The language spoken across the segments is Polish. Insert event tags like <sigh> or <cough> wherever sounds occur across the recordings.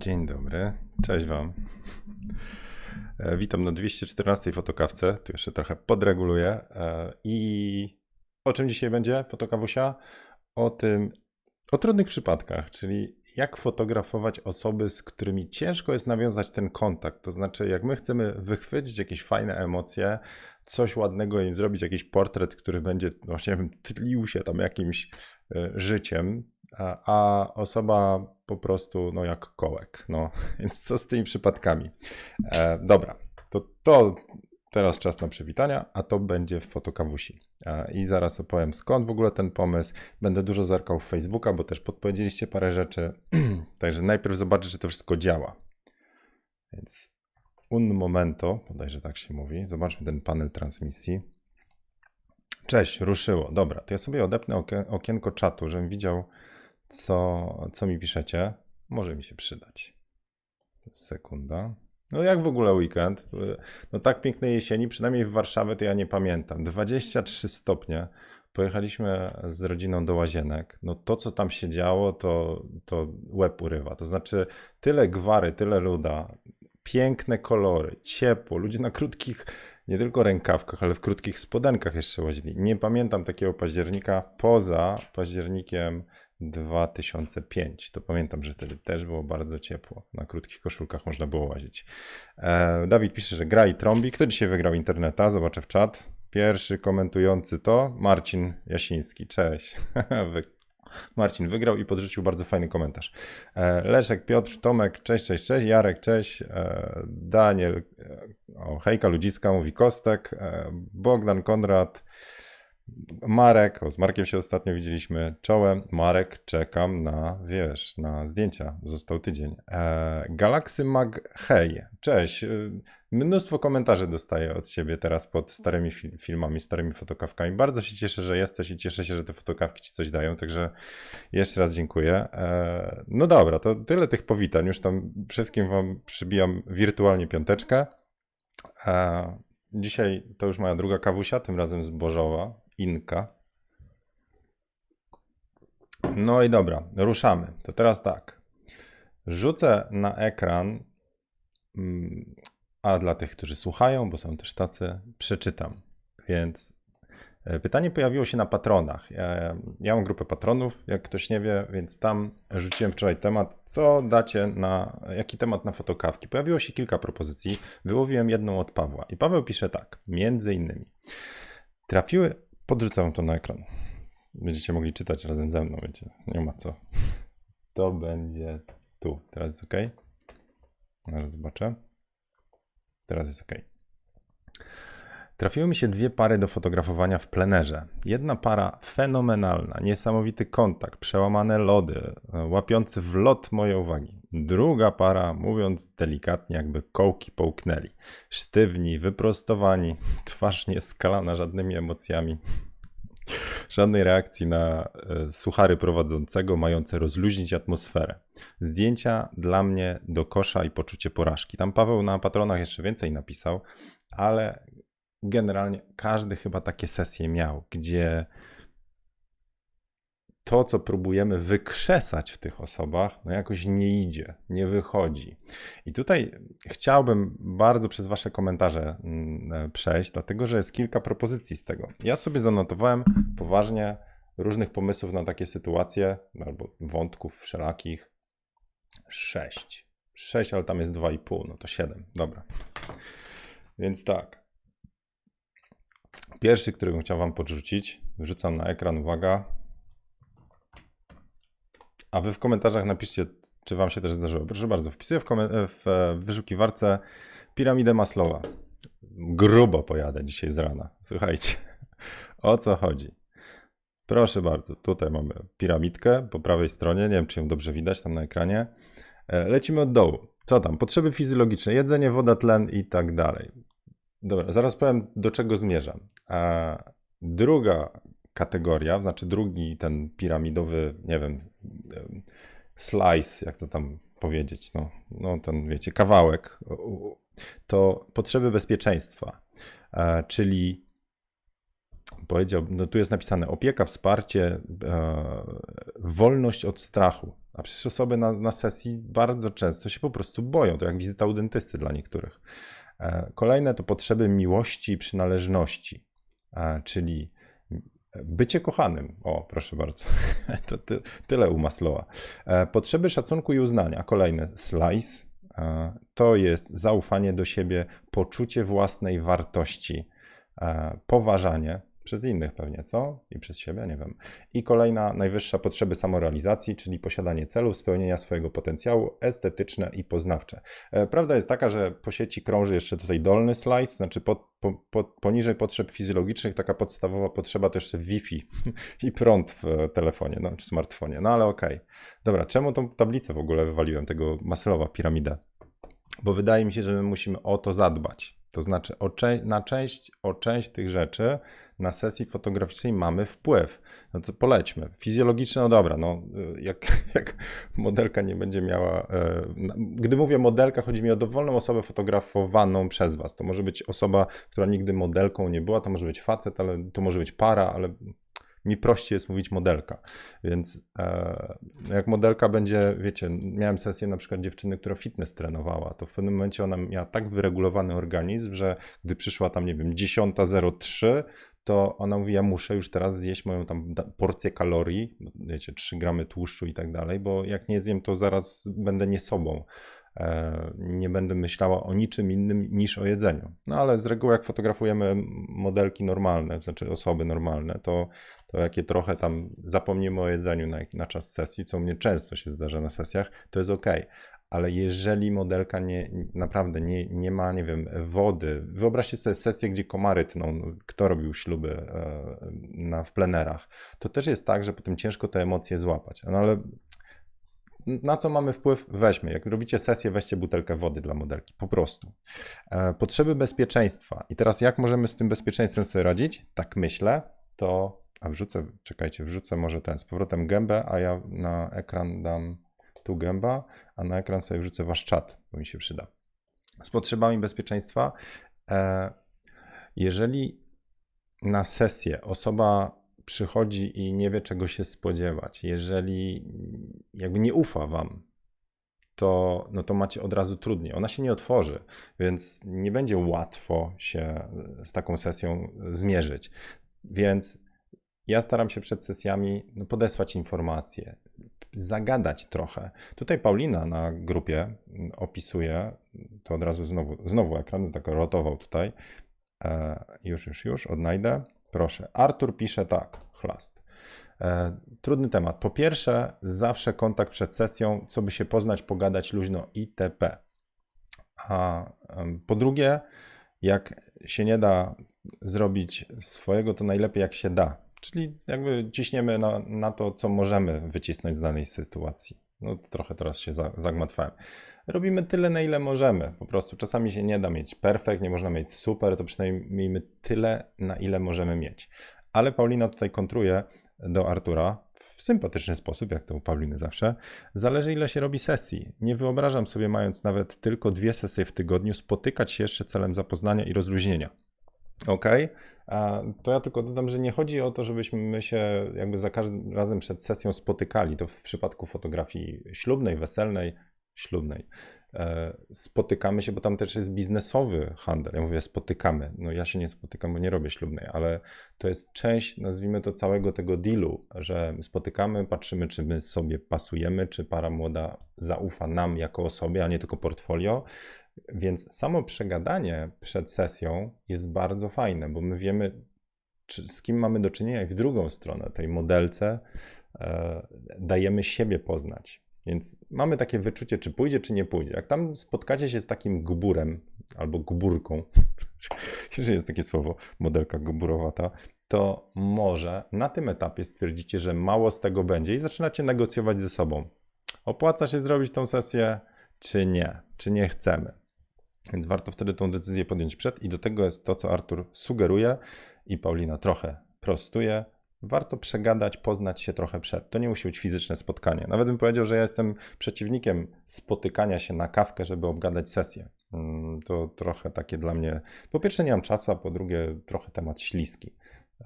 Dzień dobry, cześć Wam. E, Witam na 214 fotokawce. Tu jeszcze trochę podreguluję. E, I o czym dzisiaj będzie fotokawusia? O tym, o trudnych przypadkach, czyli jak fotografować osoby, z którymi ciężko jest nawiązać ten kontakt. To znaczy, jak my chcemy wychwycić jakieś fajne emocje, coś ładnego im zrobić, jakiś portret, który będzie właśnie nie wiem, tlił się tam jakimś e, życiem, a, a osoba po prostu no jak kołek. No, <laughs> więc co z tymi przypadkami? E, dobra, to, to teraz czas na przywitania, a to będzie w fotokawusi. E, I zaraz opowiem skąd w ogóle ten pomysł. Będę dużo zerkał w Facebooka, bo też podpowiedzieliście parę rzeczy. <clears throat> Także najpierw zobaczę, czy to wszystko działa. Więc un momento, bodajże tak się mówi. Zobaczmy ten panel transmisji. Cześć, ruszyło. Dobra, to ja sobie odepnę okie- okienko czatu, żebym widział, co, co mi piszecie. Może mi się przydać. Sekunda. No jak w ogóle weekend? No tak pięknej jesieni, przynajmniej w Warszawie to ja nie pamiętam. 23 stopnie. Pojechaliśmy z rodziną do Łazienek. No to, co tam się działo, to, to łeb urywa. To znaczy tyle gwary, tyle luda, piękne kolory, ciepło, ludzie na krótkich, nie tylko rękawkach, ale w krótkich spodenkach jeszcze łazili. Nie pamiętam takiego października poza październikiem 2005. To pamiętam, że wtedy też było bardzo ciepło. Na krótkich koszulkach można było łazić. E, Dawid pisze, że gra i trąbi. Kto dzisiaj wygrał interneta? Zobaczę w czat. Pierwszy komentujący to Marcin Jasiński. Cześć. <laughs> Marcin wygrał i podrzucił bardzo fajny komentarz. E, Leszek, Piotr, Tomek, cześć, cześć, cześć. Jarek, cześć. E, Daniel, e, o, hejka ludziska, mówi Kostek. Bogdan, Konrad, Marek, o, z Markiem się ostatnio widzieliśmy czołem. Marek, czekam na, wiesz, na zdjęcia. Został tydzień. E, Galaxy Mag, hej, cześć. E, Mnóstwo komentarzy dostaję od ciebie teraz pod starymi fil- filmami, starymi fotokawkami. Bardzo się cieszę, że jesteś i cieszę się, że te fotokawki ci coś dają, także jeszcze raz dziękuję. E, no dobra, to tyle tych powitań. Już tam wszystkim wam przybijam wirtualnie piąteczkę. E, dzisiaj to już moja druga kawusia, tym razem zbożowa, Inka. No i dobra, ruszamy. To teraz tak. Rzucę na ekran, mm, a dla tych, którzy słuchają, bo są też tacy, przeczytam. Więc e, pytanie pojawiło się na patronach. Ja, ja mam grupę patronów, jak ktoś nie wie, więc tam rzuciłem wczoraj temat, co dacie na, jaki temat na fotokawki. Pojawiło się kilka propozycji, wyłowiłem jedną od Pawła. I Paweł pisze tak, między innymi. Trafiły, podrzucę wam to na ekran. Będziecie mogli czytać razem ze mną, wiecie, nie ma co. <laughs> To będzie tu. Teraz jest ok. Zaraz zobaczę. Teraz jest ok. Trafiły mi się dwie pary do fotografowania w plenerze. Jedna para fenomenalna, niesamowity kontakt, przełamane lody, e, łapiący w lot moje uwagi. Druga para, mówiąc delikatnie, jakby kołki połknęli. Sztywni, wyprostowani, <laughs> twarz nieskalana żadnymi emocjami. Żadnej reakcji na e, suchary prowadzącego, mające rozluźnić atmosferę. Zdjęcia dla mnie do kosza i poczucie porażki. Tam Paweł na patronach jeszcze więcej napisał, ale generalnie każdy chyba takie sesje miał, gdzie to, co próbujemy wykrzesać w tych osobach, no jakoś nie idzie, nie wychodzi. I tutaj chciałbym bardzo przez Wasze komentarze mm, przejść, dlatego że jest kilka propozycji z tego. Ja sobie zanotowałem poważnie różnych pomysłów na takie sytuacje, albo wątków wszelakich. Sześć. Sześć, ale tam jest dwa i pół, no to siedem. Dobra. Więc tak. Pierwszy, który bym chciał Wam podrzucić, wrzucam na ekran, uwaga. A Wy w komentarzach napiszcie, czy Wam się też zdarzyło. Proszę bardzo, wpisuję w, w e, wyszukiwarce piramidę Maslowa. Grubo pojadę dzisiaj z rana. Słuchajcie, <laughs> o co chodzi? Proszę bardzo, tutaj mamy piramidkę po prawej stronie. Nie wiem, czy ją dobrze widać tam na ekranie. E, Lecimy od dołu. Co tam? Potrzeby fizjologiczne, jedzenie, woda, tlen i tak dalej. Dobra, zaraz powiem, do czego zmierzam. A druga kategoria, znaczy drugi ten piramidowy, nie wiem, em, slice, jak to tam powiedzieć, no, no ten, wiecie, kawałek, to potrzeby bezpieczeństwa, e, czyli powiedział, no tu jest napisane opieka, wsparcie, e, wolność od strachu. A przecież osoby na, na sesji bardzo często się po prostu boją. To jak wizyta u dentysty dla niektórych. E, kolejne to potrzeby miłości i przynależności, czyli bycie kochanym. O, proszę bardzo. <laughs> To ty, tyle u Maslowa. E, potrzeby szacunku i uznania. Kolejne slice. To jest zaufanie do siebie, poczucie własnej wartości, poważanie, przez innych pewnie, co? I przez siebie, nie wiem. I kolejna, najwyższa potrzeby samorealizacji, czyli posiadanie celów, spełnienia swojego potencjału, estetyczne i poznawcze. E, prawda jest taka, że po sieci krąży jeszcze tutaj dolny slice, znaczy pod, po, po, poniżej potrzeb fizjologicznych taka podstawowa potrzeba jeszcze Wi-Fi <laughs> i prąd w telefonie, no, czy smartfonie. No ale okej. Okay. Dobra, czemu tą tablicę w ogóle wywaliłem, tego Maslowa piramidę? Bo wydaje mi się, że my musimy o to zadbać. To znaczy o cze- na część, o część tych rzeczy na sesji fotograficznej mamy wpływ. No to polećmy. Fizjologiczne, no dobra, no jak, <laughs> jak modelka nie będzie miała. E, gdy mówię modelka, chodzi mi o dowolną osobę fotografowaną przez Was. To może być osoba, która nigdy modelką nie była, to może być facet, ale to może być para, ale mi prościej jest mówić modelka. Więc e, jak modelka będzie, wiecie, miałem sesję na przykład dziewczyny, która fitness trenowała, to w pewnym momencie ona miała tak wyregulowany organizm, że gdy przyszła tam, nie wiem, 10.03, to ona mówi, ja muszę już teraz zjeść moją tam porcję kalorii, wiecie, 3 gramy tłuszczu i tak dalej, bo jak nie zjem, to zaraz będę nie sobą. E, nie będę myślała o niczym innym niż o jedzeniu. No ale z reguły, jak fotografujemy modelki normalne, znaczy osoby normalne, to, to jakie trochę tam zapomnimy o jedzeniu na, na czas sesji, co mnie często się zdarza na sesjach, to jest ok ale jeżeli modelka nie, naprawdę nie, nie ma, nie wiem, wody, wyobraźcie sobie sesję, gdzie komary tną, kto robił śluby e, na, w plenerach, to też jest tak, że potem ciężko te emocje złapać. No ale na co mamy wpływ? Weźmy. Jak robicie sesję, weźcie butelkę wody dla modelki. Po prostu. E, potrzeby bezpieczeństwa. I teraz jak możemy z tym bezpieczeństwem sobie radzić? Tak myślę, to... A wrzucę, czekajcie, wrzucę może ten z powrotem gębę, a ja na ekran dam tu gęba, a na ekran sobie wrzucę wasz czat, bo mi się przyda. Z potrzebami bezpieczeństwa. E, jeżeli na sesję osoba przychodzi i nie wie, czego się spodziewać, jeżeli jakby nie ufa wam, to, no to macie od razu trudniej. Ona się nie otworzy, więc nie będzie łatwo się z taką sesją zmierzyć. Więc ja staram się przed sesjami no, podesłać informacje, zagadać trochę. Tutaj Paulina na grupie opisuje, to od razu znowu, znowu ekran, tak rotował tutaj. E, już, już, już, odnajdę. Proszę. Artur pisze tak, chlast. E, trudny temat. Po pierwsze, zawsze kontakt przed sesją, co by się poznać, pogadać luźno itp. A po drugie, jak się nie da zrobić swojego, to najlepiej jak się da. Czyli jakby ciśniemy na, na to, co możemy wycisnąć z danej sytuacji. No trochę teraz się zagmatwałem. Robimy tyle, na ile możemy. Po prostu czasami się nie da mieć perfekt, nie można mieć super, to przynajmniej miejmy tyle, na ile możemy mieć. Ale Paulina tutaj kontruje do Artura w sympatyczny sposób, jak to u Pauliny zawsze. Zależy, ile się robi sesji. Nie wyobrażam sobie, mając nawet tylko dwie sesje w tygodniu, spotykać się jeszcze celem zapoznania i rozluźnienia. OK, to ja tylko dodam, że nie chodzi o to, żebyśmy się jakby za każdym razem przed sesją spotykali. To w przypadku fotografii ślubnej, weselnej, ślubnej. E, spotykamy się, bo tam też jest biznesowy handel. Ja mówię spotykamy. No ja się nie spotykam, bo nie robię ślubnej, ale to jest część, nazwijmy to, całego tego dealu, że spotykamy, patrzymy, czy my sobie pasujemy, czy para młoda zaufa nam jako osobie, a nie tylko portfolio. Więc samo przegadanie przed sesją jest bardzo fajne, bo my wiemy, czy, z kim mamy do czynienia i w drugą stronę tej modelce e, dajemy siebie poznać. Więc mamy takie wyczucie, czy pójdzie, czy nie pójdzie. Jak tam spotkacie się z takim guburem albo guburką, <laughs> że jest takie słowo, modelka guburowata, to może na tym etapie stwierdzicie, że mało z tego będzie i zaczynacie negocjować ze sobą. Opłaca się zrobić tą sesję, czy nie, czy nie chcemy. Więc warto wtedy tą decyzję podjąć przed i do tego jest to, co Artur sugeruje i Paulina trochę prostuje. Warto przegadać, poznać się trochę przed. To nie musi być fizyczne spotkanie. Nawet bym powiedział, że ja jestem przeciwnikiem spotykania się na kawkę, żeby obgadać sesję. Mm, to trochę takie dla mnie. Po pierwsze, nie mam czasu, a po drugie, trochę temat śliski.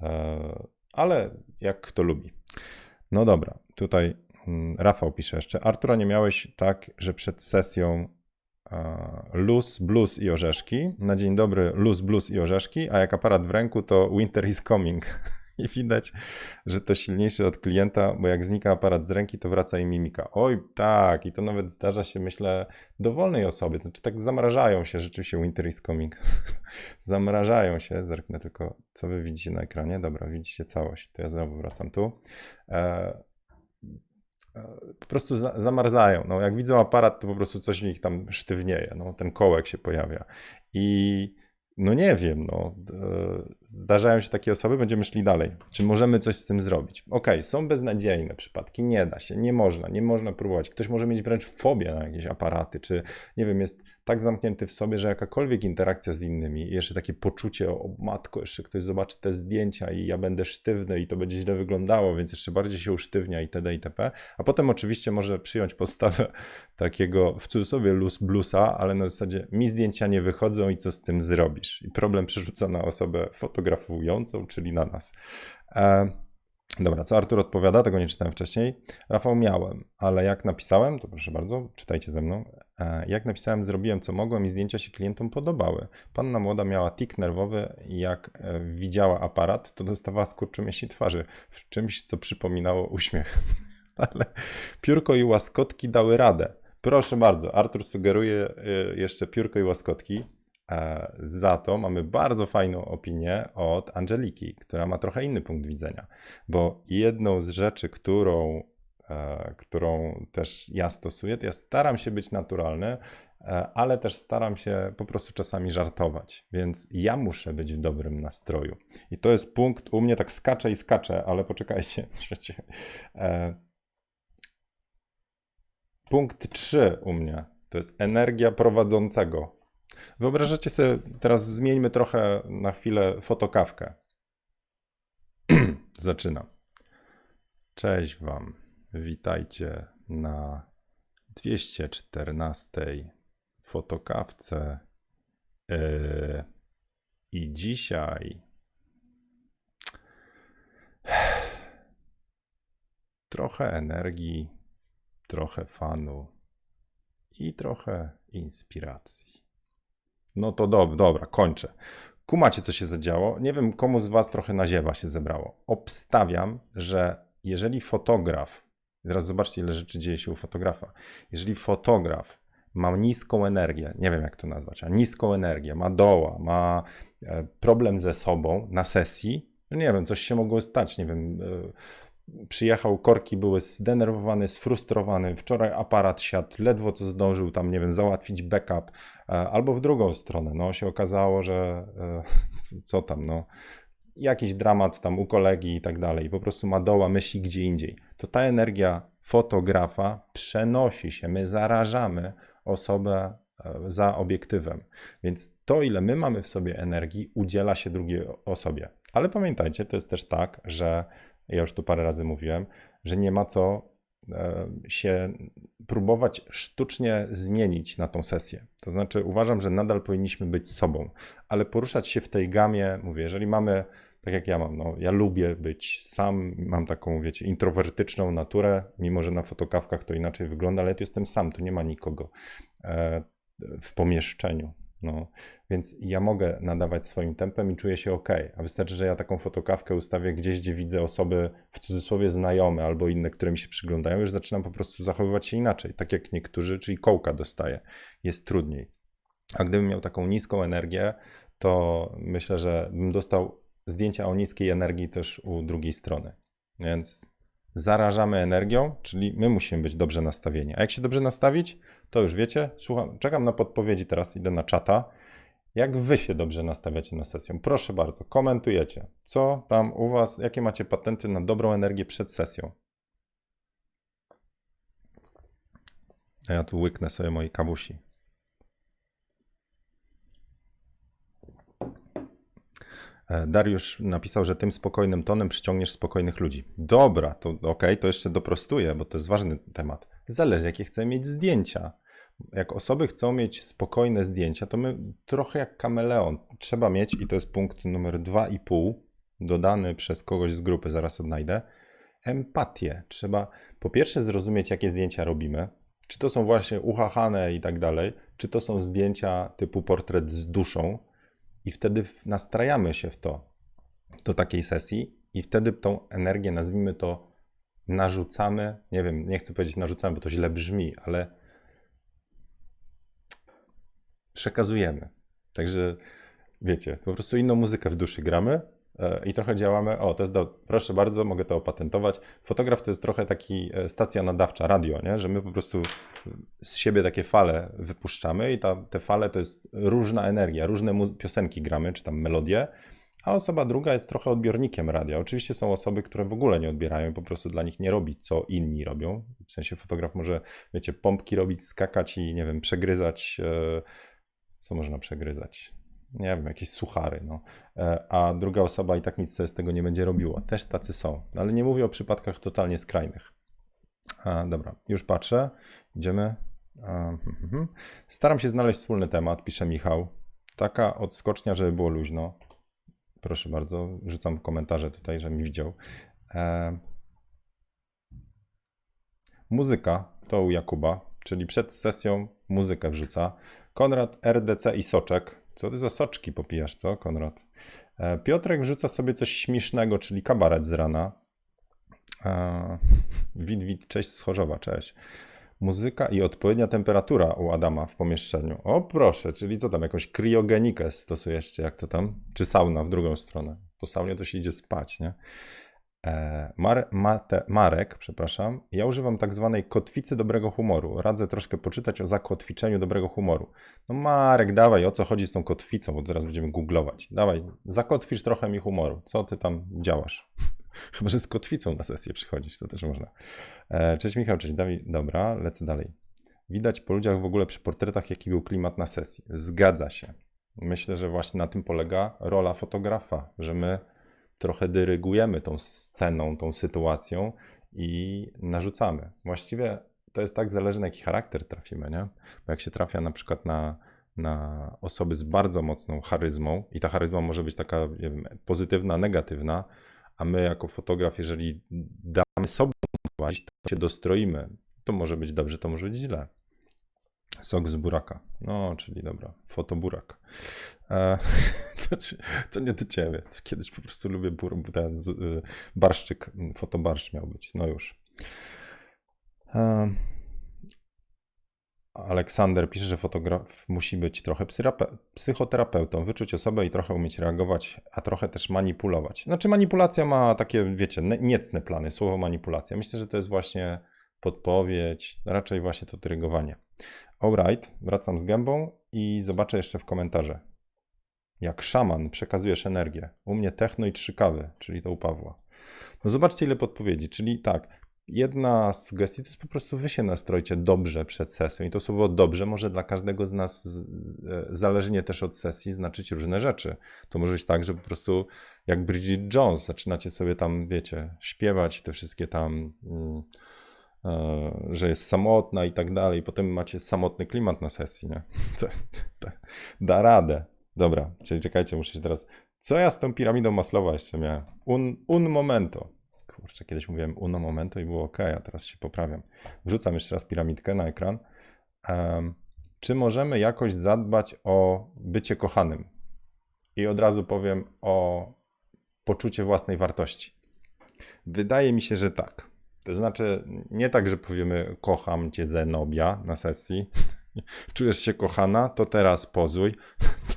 E, ale jak kto lubi. No dobra, tutaj Mm, Rafał pisze jeszcze. Artura, nie miałeś tak, że przed sesją luz, blues i orzeszki. Na dzień dobry luz, blues i orzeszki, a jak aparat w ręku, to winter is coming. <laughs> I widać, że to silniejsze od klienta, bo jak znika aparat z ręki, to wraca i mimika. Oj, tak, i to nawet zdarza się, myślę, dowolnej osobie. Znaczy, tak zamrażają się rzeczywiście winter is coming. <laughs> zamrażają się. Zerknę tylko, co wy widzicie na ekranie. Dobra, widzicie całość. To ja znowu wracam tu. E, e, po prostu za, zamarzają. No, jak widzą aparat, to po prostu coś w nich tam sztywnieje. No, ten kołek się pojawia. I no nie wiem, no. e, Zdarzają się takie osoby, będziemy szli dalej. Czy możemy coś z tym zrobić? Okej, są beznadziejne przypadki, nie da się, nie można, nie można próbować. Ktoś może mieć wręcz fobię na jakieś aparaty, czy nie wiem, jest tak zamknięty w sobie, że jakakolwiek interakcja z innymi, jeszcze takie poczucie, o matko, jeszcze ktoś zobaczy te zdjęcia i ja będę sztywny i to będzie źle wyglądało, więc jeszcze bardziej się usztywnia itd. itp. A potem oczywiście może przyjąć postawę <laughs> takiego w cudzysłowie luz blusa, ale na zasadzie mi zdjęcia nie wychodzą i co z tym zrobisz? I problem przerzuca na osobę fotografującą, czyli na nas. E, Dobra, co Artur odpowiada? Tego nie czytałem wcześniej. Rafał miałem, ale jak napisałem, to proszę bardzo, czytajcie ze mną. E, Jak napisałem, zrobiłem co mogłem i zdjęcia się klientom podobały. Panna młoda miała tik nerwowy i jak e, widziała aparat, to dostawała skurczymięsi twarzy w czymś, co przypominało uśmiech. <laughs> Ale piórko i łaskotki dały radę. Proszę bardzo, Artur sugeruje e, jeszcze piórko i łaskotki. Za to mamy bardzo fajną opinię od Angeliki, która ma trochę inny punkt widzenia. Bo jedną z rzeczy, którą, którą też ja stosuję, to ja staram się być naturalny, e, ale też staram się po prostu czasami żartować. Więc ja muszę być w dobrym nastroju. I to jest punkt u mnie, tak skacze i skacze, ale poczekajcie. <laughs> E, Punkt 3 u mnie to jest energia prowadzącego. Wyobrażacie sobie, teraz zmieńmy trochę na chwilę fotokawkę. <clears throat> Zaczynam. Cześć Wam. Witajcie na 214 fotokawce. Yy, I dzisiaj trochę energii, trochę fanu i trochę inspiracji. No to dob dobra, kończę. Kumacie, co się zadziało? Nie wiem, komu z Was trochę naziewa się zebrało. Obstawiam, że jeżeli fotograf, teraz zobaczcie, ile rzeczy dzieje się u fotografa. Jeżeli fotograf ma niską energię, nie wiem jak to nazwać, a niską energię, ma doła, ma e, problem ze sobą na sesji, no nie wiem, coś się mogło stać, nie wiem, e, przyjechał, korki były zdenerwowany, sfrustrowany, wczoraj aparat siadł, ledwo co zdążył tam, nie wiem, załatwić backup, e, albo w drugą stronę, no się okazało, że <laughs> co tam, no jakiś dramat tam u kolegi i tak dalej, po prostu ma doła, myśli gdzie indziej, to ta energia fotografa przenosi się, my zarażamy osobę e, za obiektywem. Więc to, ile my mamy w sobie energii, udziela się drugiej osobie. Ale pamiętajcie, to jest też tak, że ja już tu parę razy mówiłem, że nie ma co się próbować sztucznie zmienić na tą sesję. To znaczy, uważam, że nadal powinniśmy być sobą, ale poruszać się w tej gamie, mówię, jeżeli mamy, tak jak ja mam, no, ja lubię być sam, mam taką, wiecie, introwertyczną naturę, mimo że na fotokawkach to inaczej wygląda, ale tu jestem sam, tu nie ma nikogo e, w pomieszczeniu. No, więc ja mogę nadawać swoim tempem i czuję się ok. A wystarczy, że ja taką fotokawkę ustawię gdzieś, gdzie widzę osoby w cudzysłowie znajome albo inne, które mi się przyglądają, już zaczynam po prostu zachowywać się inaczej, tak jak niektórzy, czyli kołka dostaję. Jest trudniej. A gdybym miał taką niską energię, to myślę, że bym dostał zdjęcia o niskiej energii też u drugiej strony. Więc zarażamy energią, czyli my musimy być dobrze nastawieni. A jak się dobrze nastawić, to już wiecie. Słucham, czekam na podpowiedzi teraz, idę na czata. Jak wy się dobrze nastawiacie na sesję? Proszę bardzo, komentujecie. Co tam u was, jakie macie patenty na dobrą energię przed sesją? A ja tu łyknę sobie mojej kawusi. E, Dariusz napisał, że tym spokojnym tonem przyciągniesz spokojnych ludzi. Dobra, to okej, to jeszcze doprostuję, bo to jest ważny temat. Zależy, jakie chcę mieć zdjęcia. Jak osoby chcą mieć spokojne zdjęcia, to my trochę jak kameleon. Trzeba mieć, i to jest punkt numer 2,5, dodany przez kogoś z grupy, zaraz odnajdę. empatię. Trzeba po pierwsze zrozumieć, jakie zdjęcia robimy. Czy to są właśnie uchachane i tak dalej, czy to są zdjęcia typu portret z duszą, i wtedy nastrajamy się w to, do takiej sesji, i wtedy tą energię, nazwijmy to, narzucamy. Nie wiem, nie chcę powiedzieć narzucamy, bo to źle brzmi, ale przekazujemy. Także wiecie, po prostu inną muzykę w duszy gramy e, i trochę działamy. O, to jest do, proszę bardzo, mogę to opatentować. Fotograf to jest trochę taki e, stacja nadawcza, radio, nie? że my po prostu z siebie takie fale wypuszczamy i ta, te fale to jest różna energia, różne piosenki gramy, czy tam melodie. A osoba druga jest trochę odbiornikiem radia. Oczywiście są osoby, które w ogóle nie odbierają, po prostu dla nich nie robi, co inni robią. W sensie fotograf może, wiecie, pompki robić, skakać i, nie wiem, przegryzać. E, co można przegryzać? Nie wiem, jakieś suchary, no. E, a druga osoba i tak nic sobie z tego nie będzie robiła. Też tacy są. Ale nie mówię o przypadkach totalnie skrajnych. A, dobra, już patrzę. Idziemy. A, hmm, hmm, hmm. Staram się znaleźć wspólny temat, pisze Michał. Taka odskocznia, żeby było luźno. Proszę bardzo, rzucam komentarze tutaj, że mi widział. E... Muzyka to u Jakuba, czyli przed sesją muzykę wrzuca. Konrad, RDC i Soczek. Co ty za soczki popijasz, co, Konrad? E, Piotrek wrzuca sobie coś śmiesznego, czyli kabaret z rana. E, <laughs> wid, wid, cześć z Chorzowa, cześć. Muzyka i odpowiednia temperatura u Adama w pomieszczeniu. O proszę, czyli co tam, jakąś kriogenikę stosujesz, czy jak to tam? Czy sauna w drugą stronę? Po saunie to się idzie spać, nie? E, Mar Mate, Marek, przepraszam, ja używam tak zwanej kotwicy dobrego humoru. Radzę troszkę poczytać o zakotwiczeniu dobrego humoru. No Marek, dawaj, o co chodzi z tą kotwicą, bo teraz będziemy googlować. Dawaj, zakotwicz trochę mi humoru. Co ty tam działasz? <laughs> Chyba, że z kotwicą na sesję przychodzić, to też można. E, cześć Michał, cześć Dawid. Dobra, lecę dalej. Widać po ludziach w ogóle przy portretach, jaki był klimat na sesji. Zgadza się. Myślę, że właśnie na tym polega rola fotografa, że my trochę dyrygujemy tą sceną, tą sytuacją i narzucamy. Właściwie to jest tak, zależy na jaki charakter trafimy, nie? Bo jak się trafia na przykład na, na osoby z bardzo mocną charyzmą i ta charyzma może być taka wiem, pozytywna, negatywna, a my jako fotograf, jeżeli damy sobie to się dostroimy. To może być dobrze, to może być źle. Sok z buraka. No, czyli dobra, fotoburak. E, <laughs> to, to, nie do ciebie. Kiedyś po prostu lubię bur, ten y, barszczyk, fotobarszcz miał być. No już. E, Aleksander pisze, że fotograf musi być trochę psychoterapeutą, wyczuć osobę i trochę umieć reagować, a trochę też manipulować. Znaczy manipulacja ma takie, wiecie, niecne plany, słowo manipulacja. Myślę, że to jest właśnie podpowiedź, raczej właśnie to dyrygowanie. Alright, wracam z gębą i zobaczę jeszcze w komentarze. Jak szaman przekazujesz energię. U mnie techno i trzy kawy, czyli to u Pawła. No zobaczcie ile podpowiedzi, czyli tak, jedna z sugestii to jest po prostu wy się nastrojcie dobrze przed sesją. I to słowo dobrze może dla każdego z nas, e, zależnie też od sesji, znaczyć różne rzeczy. To może być tak, że po prostu jak Bridget Jones zaczynacie sobie tam, wiecie, śpiewać te wszystkie tam. Mm, że jest samotna i tak dalej. Potem macie samotny klimat na sesji, nie? <laughs> Da radę. Dobra, czekajcie, muszę się teraz. Co ja z tą piramidą Maslowa jeszcze miałem? Un, un momento. Kurczę, kiedyś mówiłem uno momento i było ok, a teraz się poprawiam. Wrzucam jeszcze raz piramidkę na ekran. Um, czy możemy jakoś zadbać o bycie kochanym? I od razu powiem o poczucie własnej wartości. Wydaje mi się, że tak. To znaczy, nie tak, że powiemy kocham cię Zenobia na sesji. <laughs> Czujesz się kochana, to teraz pozuj.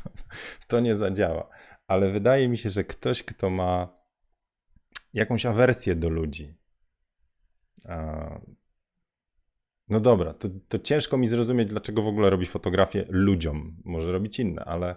<laughs> to nie zadziała. Ale wydaje mi się, że ktoś, kto ma jakąś awersję do ludzi. No dobra, to, to ciężko mi zrozumieć, dlaczego w ogóle robi fotografię ludziom. Może robić inne, ale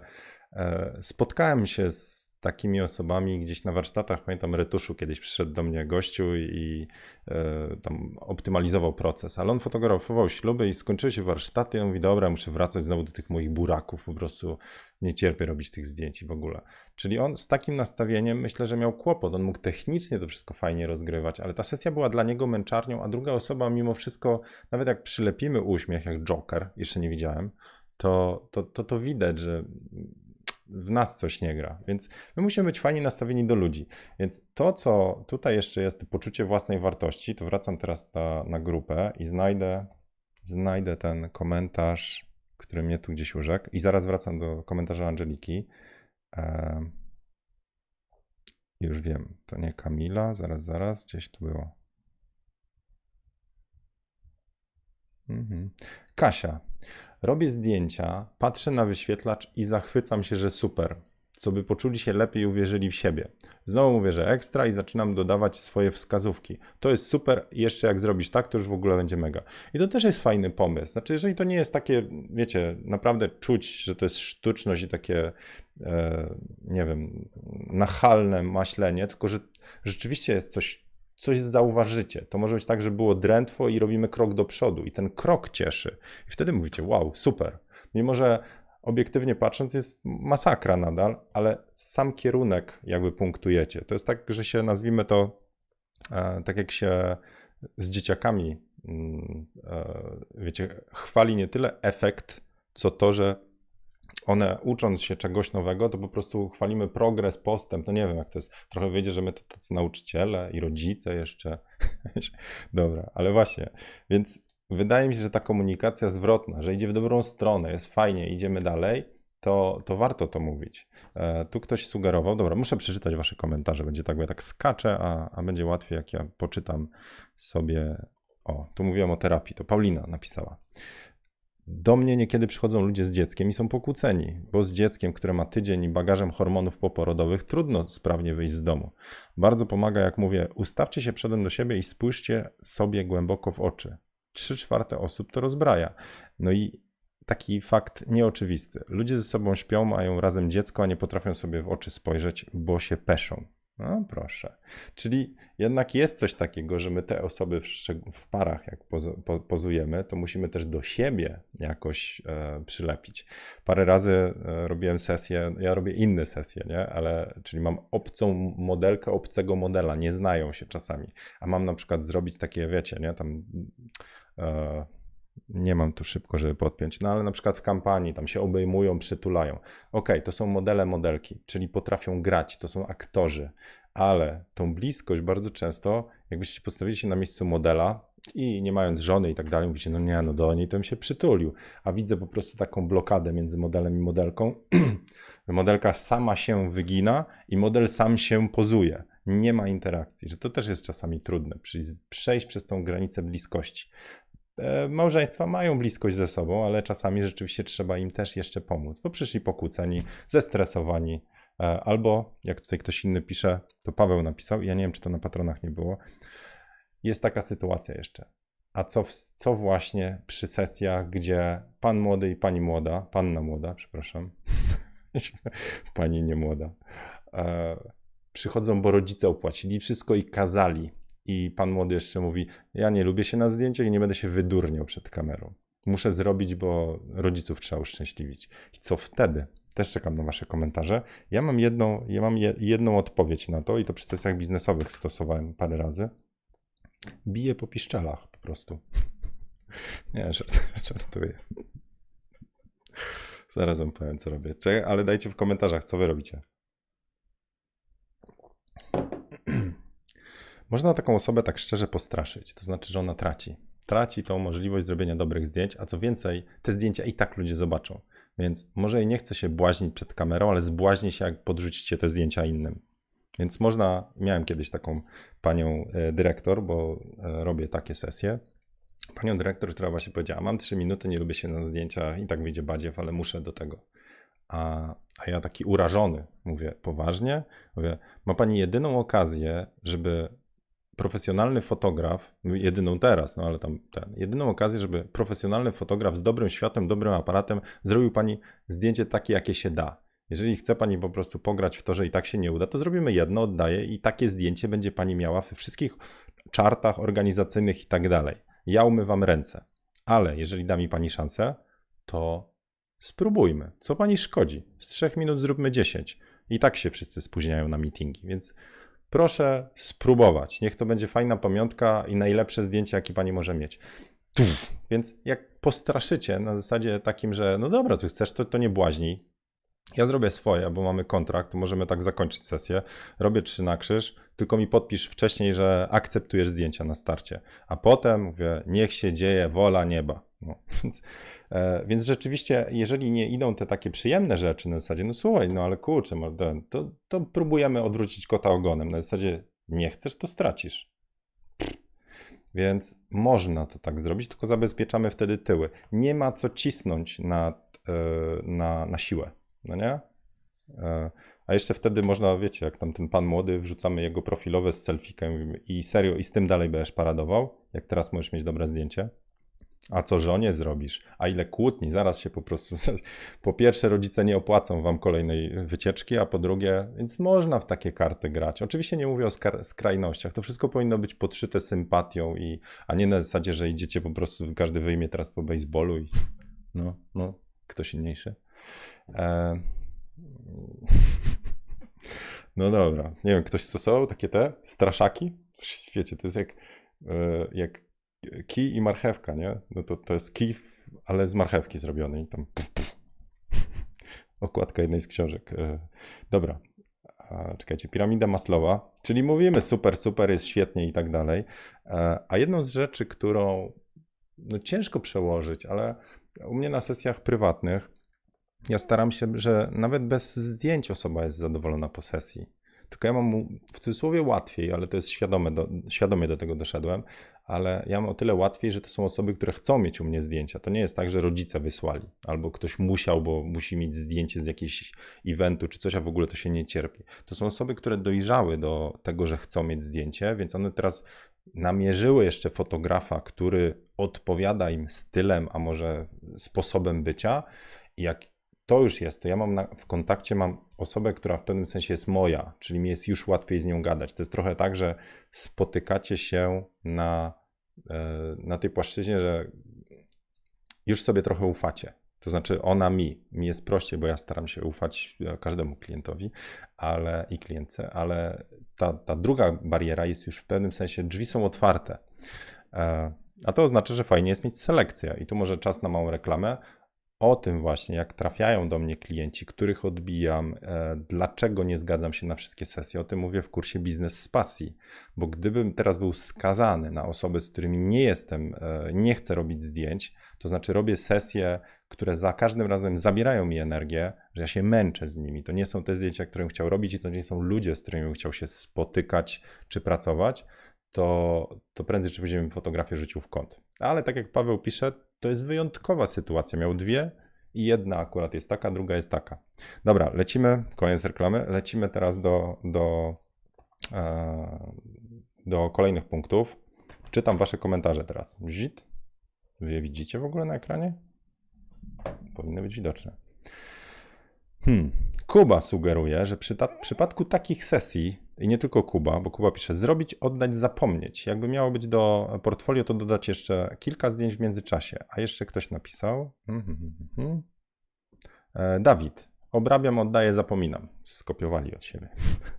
spotkałem się z takimi osobami gdzieś na warsztatach. Pamiętam retuszu, kiedyś przyszedł do mnie gościu i e, tam optymalizował proces, ale on fotografował śluby i skończyły się warsztaty. I on mówi: Dobra, muszę wracać znowu do tych moich buraków, po prostu nie cierpię robić tych zdjęć w ogóle. Czyli on z takim nastawieniem myślę, że miał kłopot. On mógł technicznie to wszystko fajnie rozgrywać, ale ta sesja była dla niego męczarnią, a druga osoba mimo wszystko, nawet jak przylepimy uśmiech, jak Joker, jeszcze nie widziałem, to, to, to, to widać, że w nas coś nie gra. Więc my musimy być fajnie nastawieni do ludzi. Więc to, co tutaj jeszcze jest, poczucie własnej wartości, to wracam teraz na, na grupę i znajdę, znajdę ten komentarz, który mnie tu gdzieś urzekł. I zaraz wracam do komentarza Angeliki. Ehm, już wiem, to nie Kamila, zaraz, zaraz, gdzieś tu było. Mhm. Kasia. Robię zdjęcia, patrzę na wyświetlacz i zachwycam się, że super. Co by poczuli się lepiej uwierzyli w siebie. Znowu mówię, że ekstra i zaczynam dodawać swoje wskazówki. To jest super, jeszcze jak zrobisz tak, to już w ogóle będzie mega. I to też jest fajny pomysł. Znaczy, jeżeli to nie jest takie, wiecie, naprawdę czuć, że to jest sztuczność i takie, e, nie wiem, nachalne maślenie, tylko że rzeczywiście jest coś coś zauważycie. To może być tak, że było drętwo i robimy krok do przodu i ten krok cieszy. I wtedy mówicie, wow, super. Mimo, że obiektywnie patrząc jest masakra nadal, ale sam kierunek jakby punktujecie. To jest tak, że się nazwijmy to e, tak jak się z dzieciakami mm, e, wiecie, chwali nie tyle efekt, co to, że one ucząc się czegoś nowego, to po prostu chwalimy progres, postęp. No nie wiem, jak to jest. Trochę wyjdzie, że my to tacy nauczyciele i rodzice jeszcze. <laughs> Dobra, ale właśnie. Więc wydaje mi się, że ta komunikacja zwrotna, że idzie w dobrą stronę, jest fajnie, idziemy dalej, to, to warto to mówić. E, tu ktoś sugerował, dobra, muszę przeczytać wasze komentarze, będzie tak, bo ja tak skaczę, a, a będzie łatwiej, jak ja poczytam sobie. O, tu mówiłem o terapii, to Paulina napisała. Do mnie niekiedy przychodzą ludzie z dzieckiem i są pokłóceni, bo z dzieckiem, które ma tydzień i bagażem hormonów poporodowych, trudno sprawnie wyjść z domu. Bardzo pomaga, jak mówię, ustawcie się przodem do siebie i spójrzcie sobie głęboko w oczy. Trzy czwarte osób to rozbraja. No i taki fakt nieoczywisty. Ludzie ze sobą śpią, mają razem dziecko, a nie potrafią sobie w oczy spojrzeć, bo się peszą. No proszę. Czyli jednak jest coś takiego, że my te osoby w, w parach, jak pozu, po, pozujemy, to musimy też do siebie jakoś e, przylepić. Parę razy e, robiłem sesję, ja robię inne sesje, nie? Ale czyli mam obcą modelkę, obcego modela, nie znają się czasami. A mam na przykład zrobić takie, wiecie, nie? Tam. E, nie mam tu szybko, żeby podpiąć, no ale na przykład w kampanii tam się obejmują, przytulają. Ok, to są modele, modelki, czyli potrafią grać, to są aktorzy, ale tą bliskość bardzo często, jakbyście postawili się na miejscu modela i nie mając żony i tak dalej, mówicie, no nie, no do niej to bym się przytulił, a widzę po prostu taką blokadę między modelem i modelką. <clears throat> Modelka sama się wygina i model sam się pozuje. Nie ma interakcji, że to też jest czasami trudne, przejść przez tą granicę bliskości. E, małżeństwa mają bliskość ze sobą, ale czasami rzeczywiście trzeba im też jeszcze pomóc, bo przyszli pokłóceni, zestresowani, e, albo jak tutaj ktoś inny pisze, to Paweł napisał, ja nie wiem, czy to na patronach nie było, jest taka sytuacja jeszcze. A co, co właśnie przy sesjach, gdzie pan młody i pani młoda, panna młoda, przepraszam, <laughs> pani nie młoda, e, przychodzą, bo rodzice opłacili wszystko i kazali i pan młody jeszcze mówi: Ja nie lubię się na zdjęciach i nie będę się wydurniał przed kamerą. Muszę zrobić, bo rodziców trzeba uszczęśliwić. I co wtedy? Też czekam na Wasze komentarze. Ja mam jedną, ja mam jedną odpowiedź na to, i to przy sesjach biznesowych stosowałem parę razy. Biję po piszczelach po prostu. <laughs> Nie, <laughs> żartuję. Zaraz wam powiem, co robię. Czekaj, ale dajcie w komentarzach, co wy robicie. Można taką osobę tak szczerze postraszyć, to znaczy, że ona traci. Traci tą możliwość zrobienia dobrych zdjęć, a co więcej, te zdjęcia i tak ludzie zobaczą. Więc może i nie chce się błaźnić przed kamerą, ale zbłaźni się, jak podrzucicie te zdjęcia innym. Więc można, miałem kiedyś taką panią e, dyrektor, bo e, robię takie sesje. Panią dyrektor, która właśnie powiedziała: Mam trzy minuty, nie lubię się na zdjęciach i tak wyjdzie badziew, ale muszę do tego. A, a ja taki urażony mówię poważnie, mówię: Ma pani jedyną okazję, żeby profesjonalny fotograf, jedyną teraz, no ale tam ten, jedyną okazję, żeby profesjonalny fotograf z dobrym światłem, dobrym aparatem zrobił pani zdjęcie takie, jakie się da. Jeżeli chce pani po prostu pograć w to, że i tak się nie uda, to zrobimy jedno, oddaję i takie zdjęcie będzie pani miała we wszystkich czartach organizacyjnych i tak dalej. Ja umywam ręce. Ale jeżeli da mi pani szansę, to spróbujmy. Co pani szkodzi? Z trzech minut zróbmy 10. I tak się wszyscy spóźniają na meetingi, więc Proszę spróbować. Niech to będzie fajna pamiątka i najlepsze zdjęcie, jakie pani może mieć. Więc jak postraszycie na zasadzie takim, że no dobra, co chcesz, to, to nie błaźnij, Ja zrobię swoje, bo mamy kontrakt, możemy tak zakończyć sesję. Robię trzy na krzyż, tylko mi podpisz wcześniej, że akceptujesz zdjęcia na starcie. A potem mówię, niech się dzieje wola nieba. No, <laughs> więc, e, więc rzeczywiście, jeżeli nie idą te takie przyjemne rzeczy na zasadzie, no słuchaj, no ale kurczę, to, to próbujemy odwrócić kota ogonem. Na zasadzie nie chcesz, to stracisz. Więc można to tak zrobić, tylko zabezpieczamy wtedy tyły. Nie ma co cisnąć na, e, na, na siłę, no nie? E, a jeszcze wtedy można, wiecie, jak tam ten pan młody, wrzucamy jego profilowe z selfikiem i serio, i z tym dalej będziesz paradował, jak teraz możesz mieć dobre zdjęcie. A co żonie zrobisz? A ile kłótni? Zaraz się po prostu. <laughs> Po pierwsze, rodzice nie opłacą wam kolejnej wycieczki, a po drugie, więc można w takie karty grać. Oczywiście nie mówię o skrajnościach. To wszystko powinno być podszyte sympatią, i, a nie na zasadzie, że idziecie po prostu, każdy wyjmie teraz po baseballu i no, no, kto silniejszy. E... <laughs> No dobra. Nie wiem, ktoś stosował takie te straszaki? W świecie to jest jak, e, jak kij i marchewka, nie? No to, to jest kij, ale z marchewki zrobiony i tam <laughs> okładka jednej z książek. E, dobra, czekajcie, piramida Maslowa, czyli mówimy super, super, jest świetnie i tak dalej. E, a jedną z rzeczy, którą no ciężko przełożyć, ale u mnie na sesjach prywatnych ja staram się, że nawet bez zdjęć osoba jest zadowolona po sesji. Tylko ja mam w cudzysłowie łatwiej, ale to jest świadome do, świadomie do tego doszedłem, ale ja mam o tyle łatwiej, że to są osoby, które chcą mieć u mnie zdjęcia. To nie jest tak, że rodzice wysłali, albo ktoś musiał, bo musi mieć zdjęcie z jakiegoś eventu czy coś, a w ogóle to się nie cierpi. To są osoby, które dojrzały do tego, że chcą mieć zdjęcie, więc one teraz namierzyły jeszcze fotografa, który odpowiada im stylem, a może sposobem bycia. I jak to już jest, to ja mam na, w kontakcie mam osobę, która w pewnym sensie jest moja, czyli mi jest już łatwiej z nią gadać. To jest trochę tak, że spotykacie się na, e, na tej płaszczyźnie, że już sobie trochę ufacie. To znaczy ona mi, mi jest prościej, bo ja staram się ufać e, każdemu klientowi ale, i klientce, ale ta, ta druga bariera jest już w pewnym sensie, drzwi są otwarte. E, a to oznacza, że fajnie jest mieć selekcję. I tu może czas na małą reklamę o tym właśnie, jak trafiają do mnie klienci, których odbijam, e, dlaczego nie zgadzam się na wszystkie sesje. O tym mówię w kursie Biznes z Pasji, bo gdybym teraz był skazany na osoby, z którymi nie jestem, e, nie chcę robić zdjęć, to znaczy robię sesje, które za każdym razem zabierają mi energię, że ja się męczę z nimi. To nie są te zdjęcia, które chciał robić i to nie są ludzie, z którymi bym chciał się spotykać czy pracować, to, to prędzej czy później fotografię rzucił w kąt. Ale tak jak Paweł pisze, to jest wyjątkowa sytuacja. Miał dwie i jedna akurat jest taka, druga jest taka. Dobra, lecimy, koniec reklamy. Lecimy teraz do, do, e, do kolejnych punktów. Czytam wasze komentarze teraz. Zit. Wy je widzicie w ogóle na ekranie? Powinny być widoczne. Hmm. Kuba sugeruje, że przy przypadku takich sesji, i nie tylko Kuba, bo Kuba pisze, zrobić, oddać, zapomnieć. Jakby miało być do portfolio, to dodać jeszcze kilka zdjęć w międzyczasie. A jeszcze ktoś napisał. Hmm, hmm, hmm, e, Dawid, obrabiam, oddaję, zapominam. Skopiowali od siebie.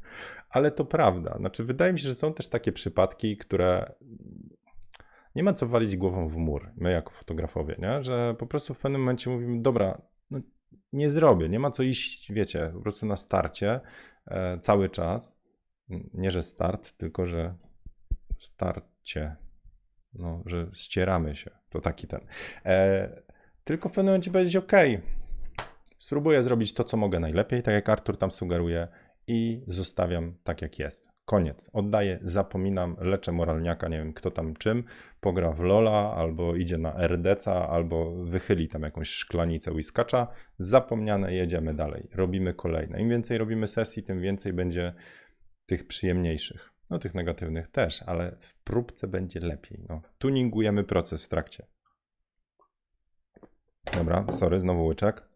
<laughs> Ale to prawda. Znaczy, wydaje mi się, że są też takie przypadki, które nie ma co walić głową w mur, my jako fotografowie, nie? że po prostu w pewnym momencie mówimy, dobra, no nie zrobię, nie ma co iść, wiecie, po prostu na starcie e, cały czas. Nie, że start, tylko że starcie. No, że ścieramy się. To taki ten. E, tylko w pewnym momencie powiedzieć, OK, spróbuję zrobić to, co mogę najlepiej, tak jak Artur tam sugeruje, i zostawiam tak, jak jest. Koniec. Oddaję, zapominam, leczę moralniaka, nie wiem kto tam czym, pogra w Lola, albo idzie na RDC, albo wychyli tam jakąś szklanicę whiskacza. Zapomniane, jedziemy dalej. Robimy kolejne. Im więcej robimy sesji, tym więcej będzie tych przyjemniejszych. No tych negatywnych też, ale w próbce będzie lepiej. No, tuningujemy proces w trakcie. Dobra, sorry, znowu łyczek.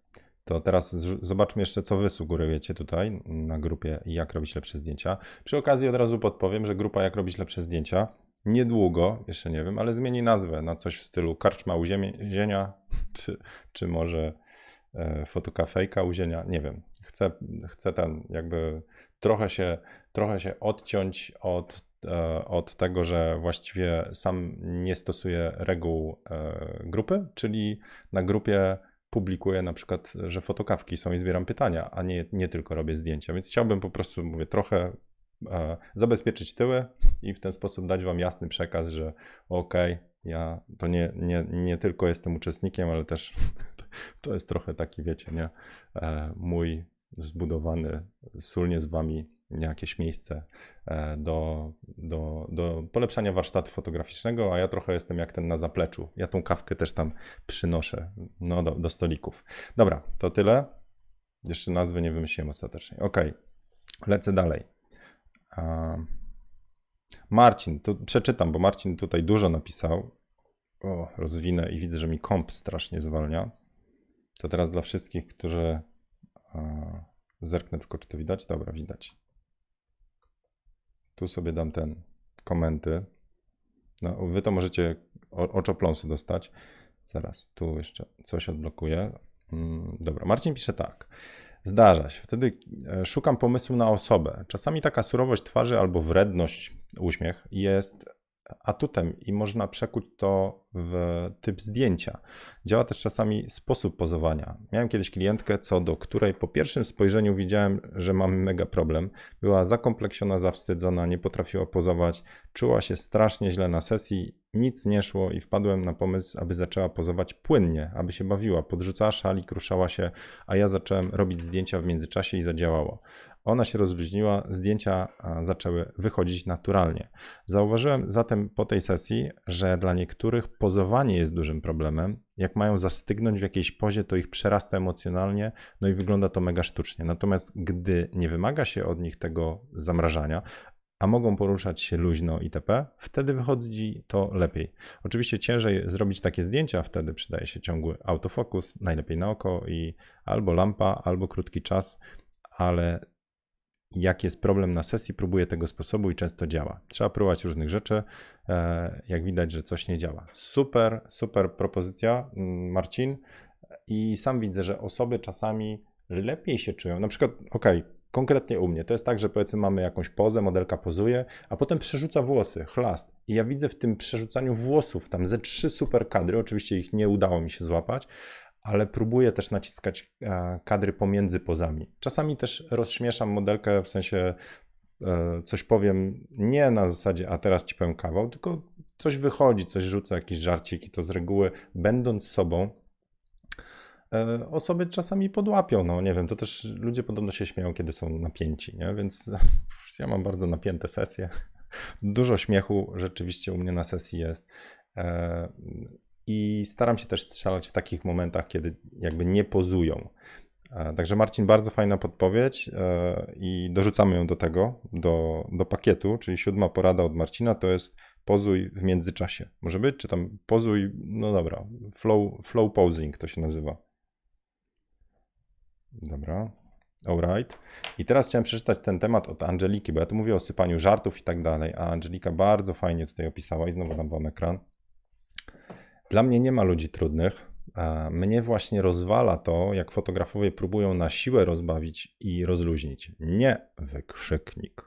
To teraz zobaczmy jeszcze, co wy sugerujecie tutaj na grupie Jak robić lepsze zdjęcia. Przy okazji od razu podpowiem, że grupa Jak robić lepsze zdjęcia niedługo, jeszcze nie wiem, ale zmieni nazwę na coś w stylu karczma uziemienia, <laughs> czy, czy może e, fotokafejka uzienia, nie wiem. Chcę, chcę ten jakby trochę się, trochę się odciąć od, e, od tego, że właściwie sam nie stosuję reguł e, grupy, czyli na grupie publikuję na przykład, że fotokawki są i zbieram pytania, a nie, nie tylko robię zdjęcia. Więc chciałbym po prostu, mówię, trochę e, zabezpieczyć tyły i w ten sposób dać Wam jasny przekaz, że okej, okay, ja to nie, nie, nie tylko jestem uczestnikiem, ale też <laughs> to jest trochę taki, wiecie, nie, e, mój zbudowany wspólnie z Wami jakieś miejsce e, do, do, do polepszania warsztatu fotograficznego, a ja trochę jestem jak ten na zapleczu. Ja tą kawkę też tam przynoszę no, do, do stolików. Dobra, to tyle. Jeszcze nazwy nie wymyśliłem ostatecznie. Ok, lecę dalej. Marcin, tu przeczytam, bo Marcin tutaj dużo napisał. O, rozwinę i widzę, że mi komp strasznie zwalnia. To teraz dla wszystkich, którzy. Zerknę tylko, czy to widać. Dobra, widać. Tu sobie dam ten komenty. No, wy to możecie oczopląsu dostać. Zaraz, tu jeszcze coś odblokuję. Mm, dobra, Marcin pisze tak. Zdarza się. Wtedy e, szukam pomysłu na osobę. Czasami taka surowość twarzy albo wredność, uśmiech jest atutem i można przekuć to w typ zdjęcia. Działa też czasami sposób pozowania. Miałem kiedyś klientkę, co do której po pierwszym spojrzeniu widziałem, że mamy mega problem. Była zakompleksiona, zawstydzona, nie potrafiła pozować, czuła się strasznie źle na sesji, nic nie szło i wpadłem na pomysł, aby zaczęła pozować płynnie, aby się bawiła. Podrzucała szalik, ruszała się, a ja zacząłem robić zdjęcia w międzyczasie i zadziałało. Ona się rozluźniła, zdjęcia zaczęły wychodzić naturalnie. Zauważyłem zatem po tej sesji, że dla niektórych pozowanie jest dużym problemem. Jak mają zastygnąć w jakiejś pozie, to ich przerasta emocjonalnie, no i wygląda to mega sztucznie. Natomiast gdy nie wymaga się od nich tego zamrażania, a mogą poruszać się luźno itp., wtedy wychodzi to lepiej. Oczywiście ciężej zrobić takie zdjęcia, wtedy przydaje się ciągły autofokus, najlepiej na oko i albo lampa, albo krótki czas, ale jak jest problem na sesji, próbuję tego sposobu i często działa. Trzeba próbować różnych rzeczy, e, jak widać, że coś nie działa. Super, super propozycja, mm, Marcin. I sam widzę, że osoby czasami lepiej się czują. Na przykład, ok, konkretnie u mnie, to jest tak, że powiedzmy mamy jakąś pozę, modelka pozuje, a potem przerzuca włosy, chlast. I ja widzę w tym przerzucaniu włosów tam ze trzy super kadry, oczywiście ich nie udało mi się złapać, ale próbuję też naciskać e, kadry pomiędzy pozami. Czasami też rozśmieszam modelkę, w sensie e, coś powiem nie na zasadzie, a teraz ci powiem kawał, tylko coś wychodzi, coś rzucę, jakiś żarcik i to z reguły, będąc sobą, osoby czasami podłapią, no nie wiem, to też ludzie podobno się śmieją, kiedy są napięci, nie? więc <laughs> ja mam bardzo napięte sesje. Dużo śmiechu rzeczywiście u mnie na sesji jest. I staram się też strzelać w takich momentach, kiedy jakby nie pozują. E, także Marcin, bardzo fajna podpowiedź e, i dorzucamy ją do tego, do, do pakietu, czyli siódma porada od Marcina to jest pozuj w międzyczasie. Może być, czy tam pozuj, no dobra, flow, flow posing to się nazywa. Dobra, alright. I teraz chciałem przeczytać ten temat od Angeliki, bo ja tu mówię o sypaniu żartów i tak dalej, a Angelika bardzo fajnie tutaj opisała i znowu dam wam ekran. Dla mnie nie ma ludzi trudnych. Mnie właśnie rozwala to, jak fotografowie próbują na siłę rozbawić i rozluźnić. Nie wykrzyknik.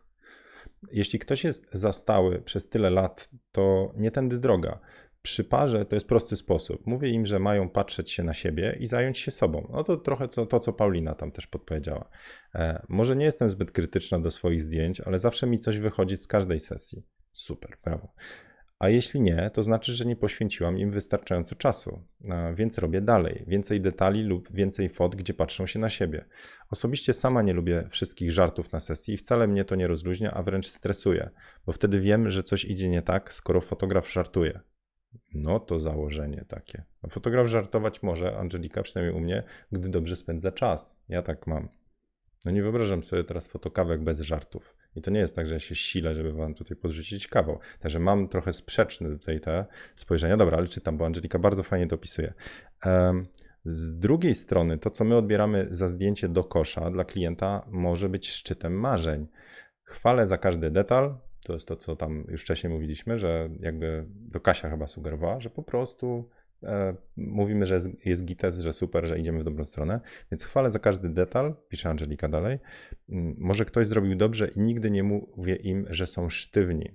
Jeśli ktoś jest zastały przez tyle lat, to nie tędy droga. Przy parze to jest prosty sposób. Mówię im, że mają patrzeć się na siebie i zająć się sobą. No to trochę co, to, co Paulina tam też podpowiedziała. E, może nie jestem zbyt krytyczna do swoich zdjęć, ale zawsze mi coś wychodzi z każdej sesji. Super, brawo. A jeśli nie, to znaczy, że nie poświęciłam im wystarczająco czasu, więc robię dalej. Więcej detali lub więcej fot, gdzie patrzą się na siebie. Osobiście sama nie lubię wszystkich żartów na sesji i wcale mnie to nie rozluźnia, a wręcz stresuje, bo wtedy wiem, że coś idzie nie tak, skoro fotograf żartuje. No to założenie takie. Fotograf żartować może, Angelika, przynajmniej u mnie, gdy dobrze spędza czas. Ja tak mam. No nie wyobrażam sobie teraz fotokawek bez żartów. I to nie jest tak, że ja się silę, żeby wam tutaj podrzucić kawał. Także mam trochę sprzeczne tutaj te spojrzenia. Dobra, ale czytam, bo Angelika bardzo fajnie to opisuje. Z drugiej strony, to co my odbieramy za zdjęcie do kosza dla klienta może być szczytem marzeń. Chwalę za każdy detal. To jest to, co tam już wcześniej mówiliśmy, że jakby do Kasia chyba sugerowała, że po prostu E, mówimy, że jest, jest gites, że super, że idziemy w dobrą stronę, więc chwalę za każdy detal, pisze Angelika dalej. Mm, może ktoś zrobił dobrze i nigdy nie mówię im, że są sztywni.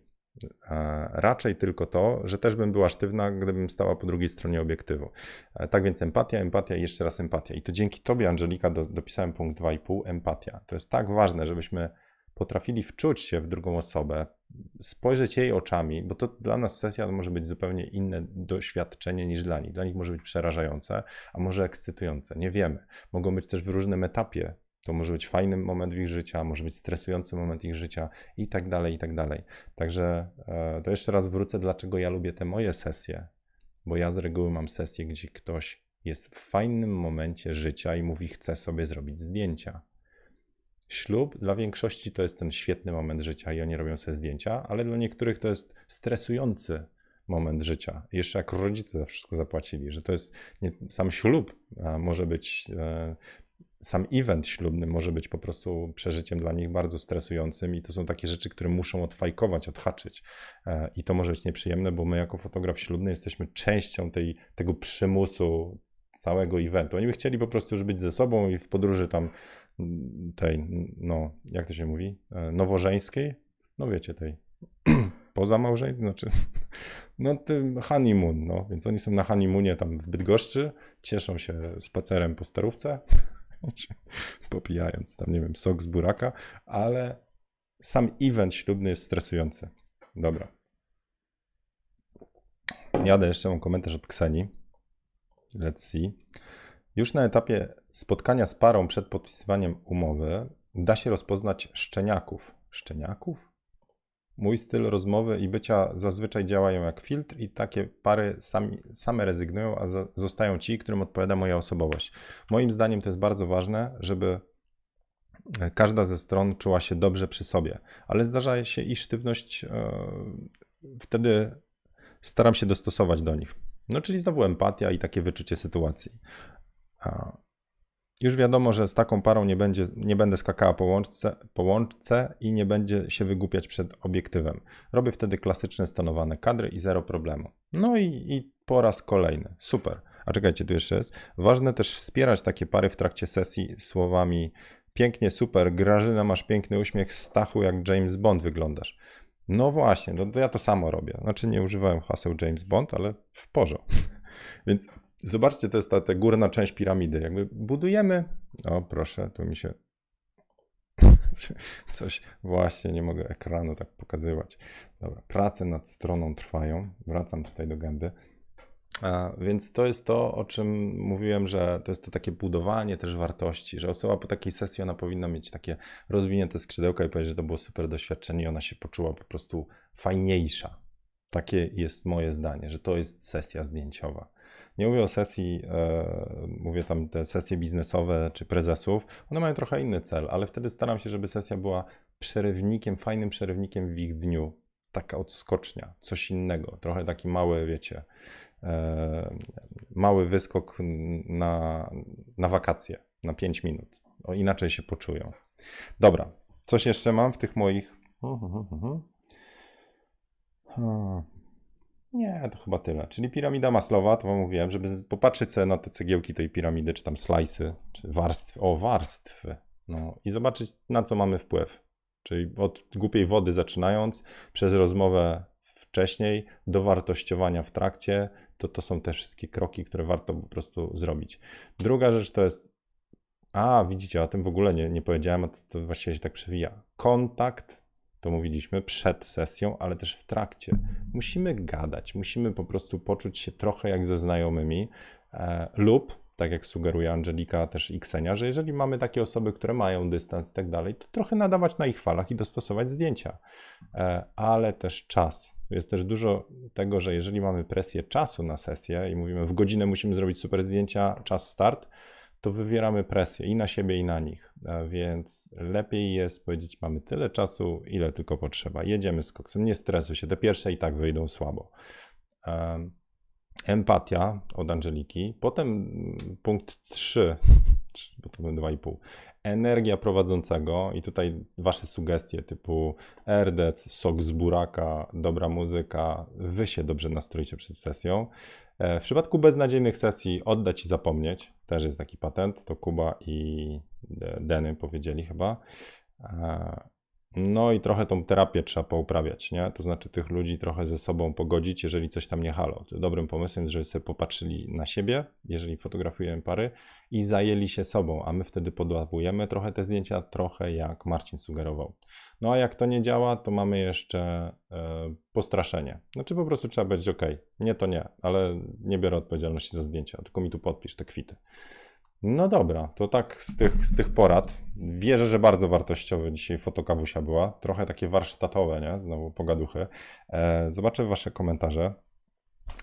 E, raczej tylko to, że też bym była sztywna, gdybym stała po drugiej stronie obiektywu. E, tak więc empatia, empatia i jeszcze raz empatia. I to dzięki Tobie, Angelika, do, dopisałem punkt 2,5, empatia. To jest tak ważne, żebyśmy potrafili wczuć się w drugą osobę, spojrzeć jej oczami, bo to dla nas sesja może być zupełnie inne doświadczenie niż dla nich. Dla nich może być przerażające, a może ekscytujące. Nie wiemy. Mogą być też w różnym etapie to może być fajny moment ich życia, może być stresujący moment ich życia i tak dalej, i tak dalej. Także e, to jeszcze raz wrócę, dlaczego ja lubię te moje sesje, bo ja z reguły mam sesję, gdzie ktoś jest w fajnym momencie życia i mówi, chce sobie zrobić zdjęcia. Ślub dla większości to jest ten świetny moment życia i oni robią sobie zdjęcia, ale dla niektórych to jest stresujący moment życia. Jeszcze jak rodzice za wszystko zapłacili, że to jest nie, sam ślub może być e, sam event ślubny może być po prostu przeżyciem dla nich bardzo stresującym i to są takie rzeczy, które muszą odfajkować, odhaczyć. E, I to może być nieprzyjemne, bo my jako fotograf ślubny jesteśmy częścią tej, tego przymusu całego eventu. Oni by chcieli po prostu już być ze sobą i w podróży tam tej, no, jak to się mówi, e, nowożeńskiej, no wiecie, tej <clears throat> poza małżeństwem, znaczy, <laughs> no tym honeymoon, no, więc oni są na honeymoonie tam w Bydgoszczy, cieszą się spacerem po starówce, <laughs> popijając tam, nie wiem, sok z buraka, ale sam event ślubny jest stresujący. Dobra. Jadę jeszcze, mam komentarz od Kseni. Let's see. Już na etapie spotkania z parą przed podpisywaniem umowy da się rozpoznać szczeniaków. Szczeniaków? Mój styl rozmowy i bycia zazwyczaj działają jak filtr, i takie pary sami, same rezygnują, a za, zostają ci, którym odpowiada moja osobowość. Moim zdaniem to jest bardzo ważne, żeby e, każda ze stron czuła się dobrze przy sobie, ale zdarza się i sztywność, e, wtedy staram się dostosować do nich. No, czyli znowu empatia i takie wyczucie sytuacji. Już wiadomo, że z taką parą nie, będzie, nie będę skakała po łączce, po łączce i nie będzie się wygłupiać przed obiektywem. Robię wtedy klasyczne stanowane kadry i zero problemu. No i, i po raz kolejny. Super. A czekajcie, tu jeszcze jest. Ważne też wspierać takie pary w trakcie sesji słowami pięknie, super, Grażyna, masz piękny uśmiech, Stachu, jak James Bond wyglądasz. No właśnie, no to ja to samo robię. Znaczy nie używałem haseł James Bond, ale w porządku. <laughs> Więc Zobaczcie, to jest ta, ta górna część piramidy. Jakby budujemy. O, proszę, tu mi się. <laughs> Coś właśnie nie mogę ekranu tak pokazywać. Dobra, prace nad stroną trwają. Wracam tutaj do gęby. Więc to jest to, o czym mówiłem, że to jest to takie budowanie też wartości, że osoba po takiej sesji ona powinna mieć takie rozwinięte skrzydełka i powiedzieć, że to było super doświadczenie i ona się poczuła po prostu fajniejsza. Takie jest moje zdanie, że to jest sesja zdjęciowa. Nie mówię o sesji, e, mówię tam te sesje biznesowe czy prezesów, one mają trochę inny cel, ale wtedy staram się, żeby sesja była przerywnikiem, fajnym przerywnikiem w ich dniu. Taka odskocznia, coś innego, trochę taki mały, wiecie, mały wyskok na, na wakacje, na 5 minut. O, inaczej się poczują. Dobra, coś jeszcze mam w tych moich. Nie, to chyba tyle. Czyli piramida maslowa, to wam mówiłem, żeby popatrzeć sobie na te cegiełki tej piramidy, czy tam slajsy, czy warstwy. O, warstwy. No i zobaczyć, na co mamy wpływ. Czyli od głupiej wody zaczynając, przez rozmowę wcześniej, do wartościowania w trakcie, to to są te wszystkie kroki, które warto po prostu zrobić. Druga rzecz to jest, a widzicie, o tym w ogóle nie, nie powiedziałem, a to, to właściwie się tak przewija. Kontakt to mówiliśmy przed sesją, ale też w trakcie. Musimy gadać, musimy po prostu poczuć się trochę jak ze znajomymi e, lub tak jak sugeruje Angelika też i Ksenia, że jeżeli mamy takie osoby, które mają dystans i tak dalej, to trochę nadawać na ich falach i dostosować zdjęcia. E, ale też czas. Jest też dużo tego, że jeżeli mamy presję czasu na sesję i mówimy w godzinę musimy zrobić super zdjęcia, czas start, to wywieramy presję i na siebie, i na nich. Więc lepiej jest powiedzieć, mamy tyle czasu, ile tylko potrzeba. Jedziemy z koksem, nie stresuj się, te pierwsze i tak wyjdą słabo. Empatia od Angeliki. Potem punkt 3, <laughs> bo to były 2,5. Energia prowadzącego i tutaj wasze sugestie typu RDC, sok z buraka, dobra muzyka, wy się dobrze nastroicie przed sesją. E, w przypadku beznadziejnych sesji oddać i zapomnieć, też jest taki patent, to Kuba i Deny powiedzieli chyba. No i trochę tą terapię trzeba pouprawiać, nie? To znaczy tych ludzi trochę ze sobą pogodzić, jeżeli coś tam nie halo. Dobrym pomysłem jest, żeby sobie popatrzyli na siebie, jeżeli fotografujemy pary i zajęli się sobą, a my wtedy podłapujemy trochę te zdjęcia, trochę jak Marcin sugerował. No a jak to nie działa, to mamy jeszcze e, postraszenie. Znaczy po prostu trzeba być ok, nie to nie, ale nie biorę odpowiedzialności za zdjęcia, tylko mi tu podpisz te kwity. No dobra, to tak z tych, z tych porad. Wierzę, że bardzo wartościowe dzisiaj fotokawusia była. Trochę takie warsztatowe, nie? Znowu pogaduchy. E, zobaczę wasze komentarze.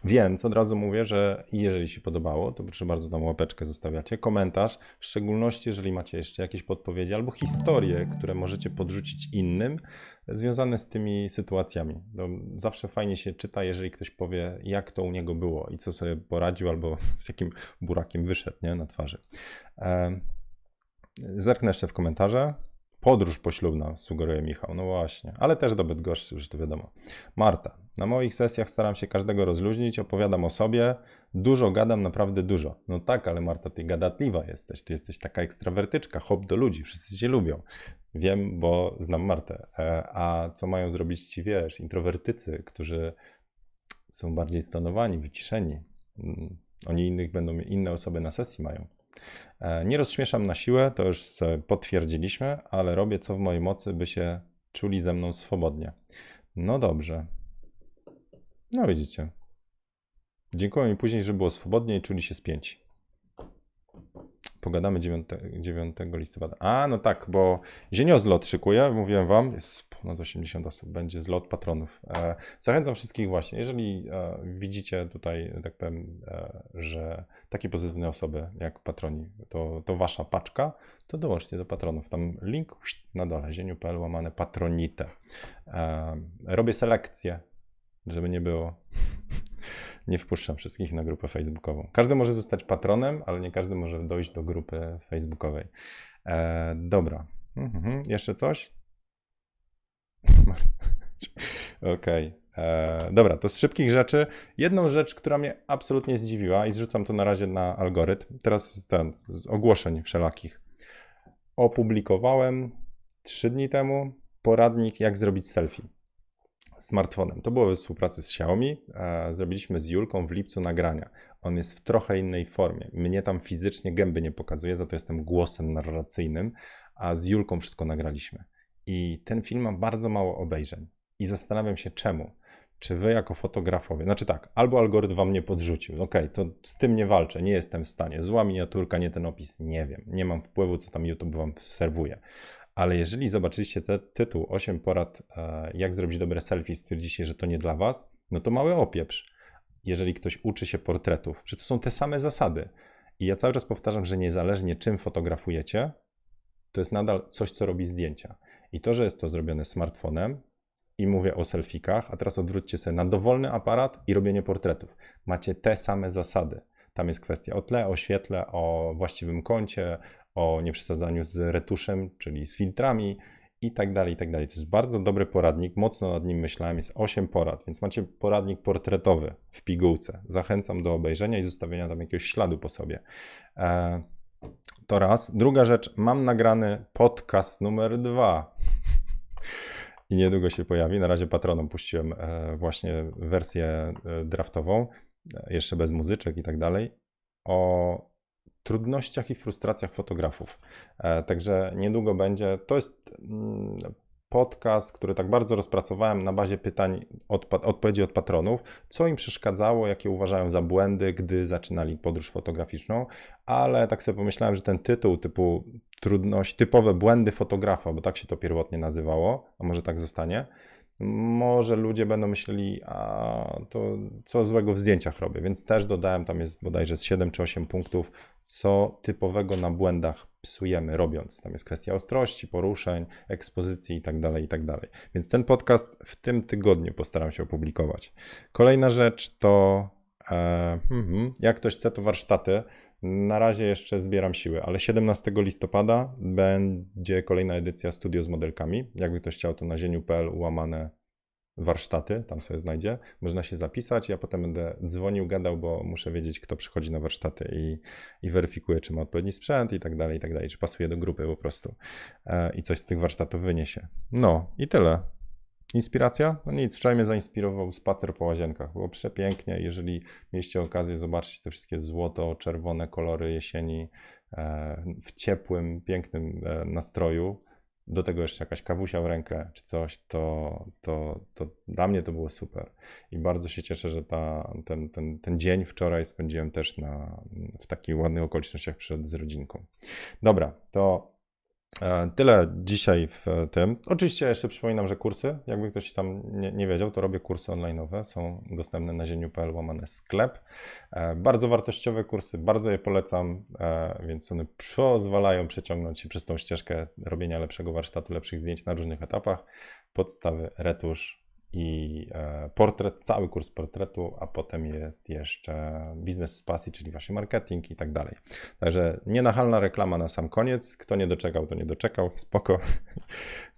Więc od razu mówię, że jeżeli się podobało, to proszę bardzo tam łapeczkę zostawiacie, komentarz, w szczególności jeżeli macie jeszcze jakieś podpowiedzi albo historie, które możecie podrzucić innym, związane z tymi sytuacjami. No, zawsze fajnie się czyta, jeżeli ktoś powie, jak to u niego było i co sobie poradził, albo <laughs> z jakim burakiem wyszedł nie, na twarzy. E, zerknę jeszcze w komentarze. Podróż poślubna, sugeruje Michał. No właśnie, ale też do Bydgoszczy, już to wiadomo. Marta. Na moich sesjach staram się każdego rozluźnić, opowiadam o sobie. Dużo gadam, naprawdę dużo. No tak, ale Marta, ty gadatliwa jesteś. Ty jesteś taka ekstrawertyczka, hop do ludzi, wszyscy cię lubią. Wiem, bo znam Martę. E, a co mają zrobić ci, wiesz, introwertycy, którzy są bardziej stanowani, wyciszeni. Mm, oni innych będą, inne osoby na sesji mają. E, nie rozśmieszam na siłę, to już potwierdziliśmy, ale robię co w mojej mocy, by się czuli ze mną swobodnie. No dobrze. No widzicie. Dziękuję mi później, że było swobodnie i czuli się spięci. Pogadamy 9, 9 listopada. A, no tak, bo zieniozlot szykuję, mówiłem wam, jest ponad 80 osób, będzie zlot patronów. E, zachęcam wszystkich właśnie, jeżeli e, widzicie tutaj, tak powiem, e, że takie pozytywne osoby jak patroni, to, to wasza paczka, to dołączcie do patronów. Tam link na dole, zieniu.pl łamane patronite. Robię selekcję, żeby nie było nie wpuszczam wszystkich na grupę facebookową. Każdy może zostać patronem, ale nie każdy może dojść do grupy facebookowej. E, dobra. Mhm. Jeszcze coś? <laughs> Okej. Okay. E, dobra, to z szybkich rzeczy. Jedną rzecz, która mnie absolutnie zdziwiła i zrzucam to na razie na algorytm. Teraz ten, z ogłoszeń wszelakich. Opublikowałem trzy dni temu poradnik, jak zrobić selfie smartfonem. To było we współpracy z Xiaomi. E, zrobiliśmy z Julką w lipcu nagrania. On jest w trochę innej formie. Mnie tam fizycznie gęby nie pokazuje, za to jestem głosem narracyjnym, a z Julką wszystko nagraliśmy. I ten film ma bardzo mało obejrzeń. I zastanawiam się czemu. Czy wy jako fotografowie, znaczy tak, albo algorytm wam nie podrzucił, ok, to z tym nie walczę, nie jestem w stanie, zła miniaturka, nie ten opis, nie wiem, nie mam wpływu, co tam YouTube wam serwuje ale jeżeli zobaczyliście ten tytuł 8 porad, e, jak zrobić dobre selfie, stwierdzicie, że to nie dla was, no to mały opieprz. Jeżeli ktoś uczy się portretów, że to są te same zasady. I ja cały czas powtarzam, że niezależnie czym fotografujecie, to jest nadal coś, co robi zdjęcia. I to, że jest to zrobione smartfonem, i mówię o selfikach, a teraz odwróćcie sobie na dowolny aparat i robienie portretów. Macie te same zasady. Tam jest kwestia o tle, o świetle, o właściwym kącie, o nieprzesadzaniu z retuszem, czyli z filtrami i tak dalej, i tak dalej. To jest bardzo dobry poradnik, mocno nad nim myślałem, jest 8 porad, więc macie poradnik portretowy w pigułce. Zachęcam do obejrzenia i zostawienia tam jakiegoś śladu po sobie. E, to raz. Druga rzecz, mam nagrany podcast numer dwa. I niedługo się pojawi. Na razie patronom puściłem e, właśnie wersję e, draftową, jeszcze bez muzyczek i tak dalej, o trudnościach i frustracjach fotografów. E, także niedługo będzie. To jest mm, podcast, który tak bardzo rozpracowałem na bazie pytań, od, odpowiedzi od patronów, co im przeszkadzało, jakie uważają za błędy, gdy zaczynali podróż fotograficzną, ale tak sobie pomyślałem, że ten tytuł typu trudność, typowe błędy fotografa, bo tak się to pierwotnie nazywało, a może tak zostanie, może ludzie będą myśleli, a to co złego w zdjęciach robię, więc też dodałem, tam jest bodajże z 7 czy 8 punktów, co typowego na błędach psujemy robiąc. Tam jest kwestia ostrości, poruszeń, ekspozycji itd., tak itd. Tak więc ten podcast w tym tygodniu postaram się opublikować. Kolejna rzecz to, e, hmm, jak ktoś chce, to warsztaty. Na razie jeszcze zbieram siły, ale 17 listopada będzie kolejna edycja Studio z modelkami. Jakby ktoś chciał, to na zieniu.pl łamane warsztaty, tam sobie znajdzie. Można się zapisać. Ja potem będę dzwonił, gadał, bo muszę wiedzieć, kto przychodzi na warsztaty i, i weryfikuje, czy ma odpowiedni sprzęt i tak dalej, i tak dalej, czy pasuje do grupy po prostu e, i coś z tych warsztatów wyniesie. No i tyle. Inspiracja? No nic, wczoraj mnie zainspirował spacer po łazienkach. Było przepięknie. Jeżeli mieliście okazję zobaczyć te wszystkie złoto-czerwone kolory jesieni e, w ciepłym, pięknym e, nastroju, do tego jeszcze jakaś kawusia w rękę czy coś, to, to, to dla mnie to było super. I bardzo się cieszę, że ta, ten, ten, ten dzień wczoraj spędziłem też na, w takich ładnych okolicznościach przed z rodzinką. Dobra, to Tyle dzisiaj w tym. Oczywiście jeszcze przypominam, że kursy, jakby ktoś tam nie, nie wiedział, to robię kursy online'owe, są dostępne na zieniu.pl łamane sklep. E, Bardzo wartościowe kursy, bardzo je polecam, e, więc one pozwalają przeciągnąć się przez tą ścieżkę robienia lepszego warsztatu, lepszych zdjęć na różnych etapach. Podstawy, retusz i e, portret, cały kurs portretu, a potem jest jeszcze biznes z pasji, czyli właśnie marketing i tak dalej. Także nienachalna reklama na sam koniec. Kto nie doczekał, to nie doczekał. <laughs> Spoko.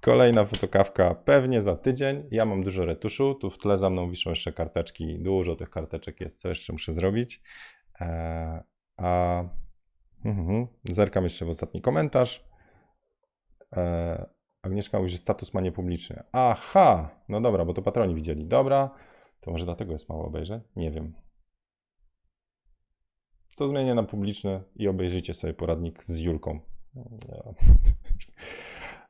Kolejna fotokawka pewnie za tydzień. Ja mam dużo retuszu. Tu w tle za mną wiszą jeszcze karteczki. Dużo tych karteczek jest, co jeszcze muszę zrobić. E, a mhm, zerkam jeszcze w ostatni komentarz. E, Agnieszka mówi, że status ma niepubliczny. Aha, no dobra, bo to patroni widzieli. Dobra, to może dlatego jest mało obejrzeń? Nie wiem. To zmienię na publiczny i obejrzyjcie sobie poradnik z Julką. <laughs>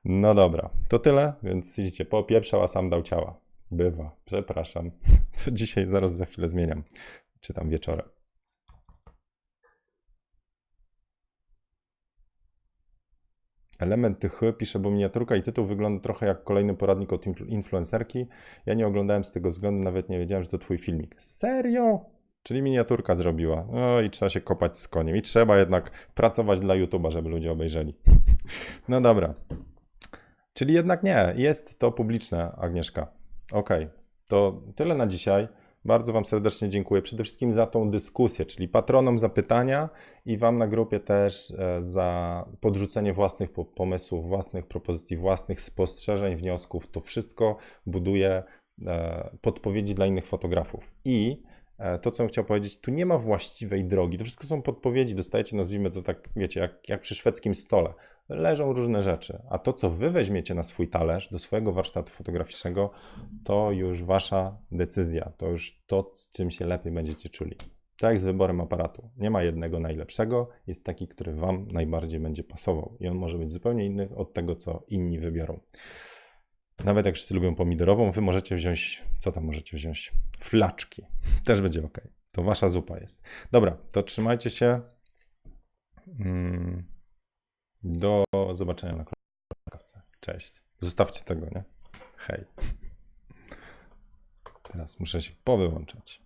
No dobra, to tyle, więc widzicie, popieprzał, a sam dał ciała. Bywa, przepraszam. <laughs> To dzisiaj zaraz za chwilę zmieniam. Czytam wieczorem. Element tych pisze, bo miniaturka i tytuł wygląda trochę jak kolejny poradnik od influ- influencerki. Ja nie oglądałem z tego względu, nawet nie wiedziałem, że to twój filmik. Serio? Czyli miniaturka zrobiła. No i trzeba się kopać z koniem. I trzeba jednak pracować dla YouTube'a, żeby ludzie obejrzeli. <laughs> No dobra. Czyli jednak nie, jest to publiczne, Agnieszka. Okej, to tyle na dzisiaj. Bardzo Wam serdecznie dziękuję. Przede wszystkim za tą dyskusję, czyli patronom za pytania i Wam na grupie też e, za podrzucenie własnych po- pomysłów, własnych propozycji, własnych spostrzeżeń, wniosków. To wszystko buduje e, podpowiedzi dla innych fotografów. I e, to, co bym chciał powiedzieć, tu nie ma właściwej drogi. To wszystko są podpowiedzi, dostajecie, nazwijmy to tak, wiecie, jak, jak przy szwedzkim stole. Leżą różne rzeczy, a to, co wy weźmiecie na swój talerz, do swojego warsztatu fotograficznego, to już wasza decyzja, to już to, z czym się lepiej będziecie czuli. Tak jak z wyborem aparatu. Nie ma jednego najlepszego, jest taki, który wam najbardziej będzie pasował i on może być zupełnie inny od tego, co inni wybiorą. Nawet jak wszyscy lubią pomidorową, wy możecie wziąć, co tam możecie wziąć? Flaczki. <laughs> Też będzie ok. To wasza zupa jest. Dobra, to trzymajcie się. Mm, Do zobaczenia na kawce. Cześć. Zostawcie tego, nie? Hej. Teraz muszę się powyłączać.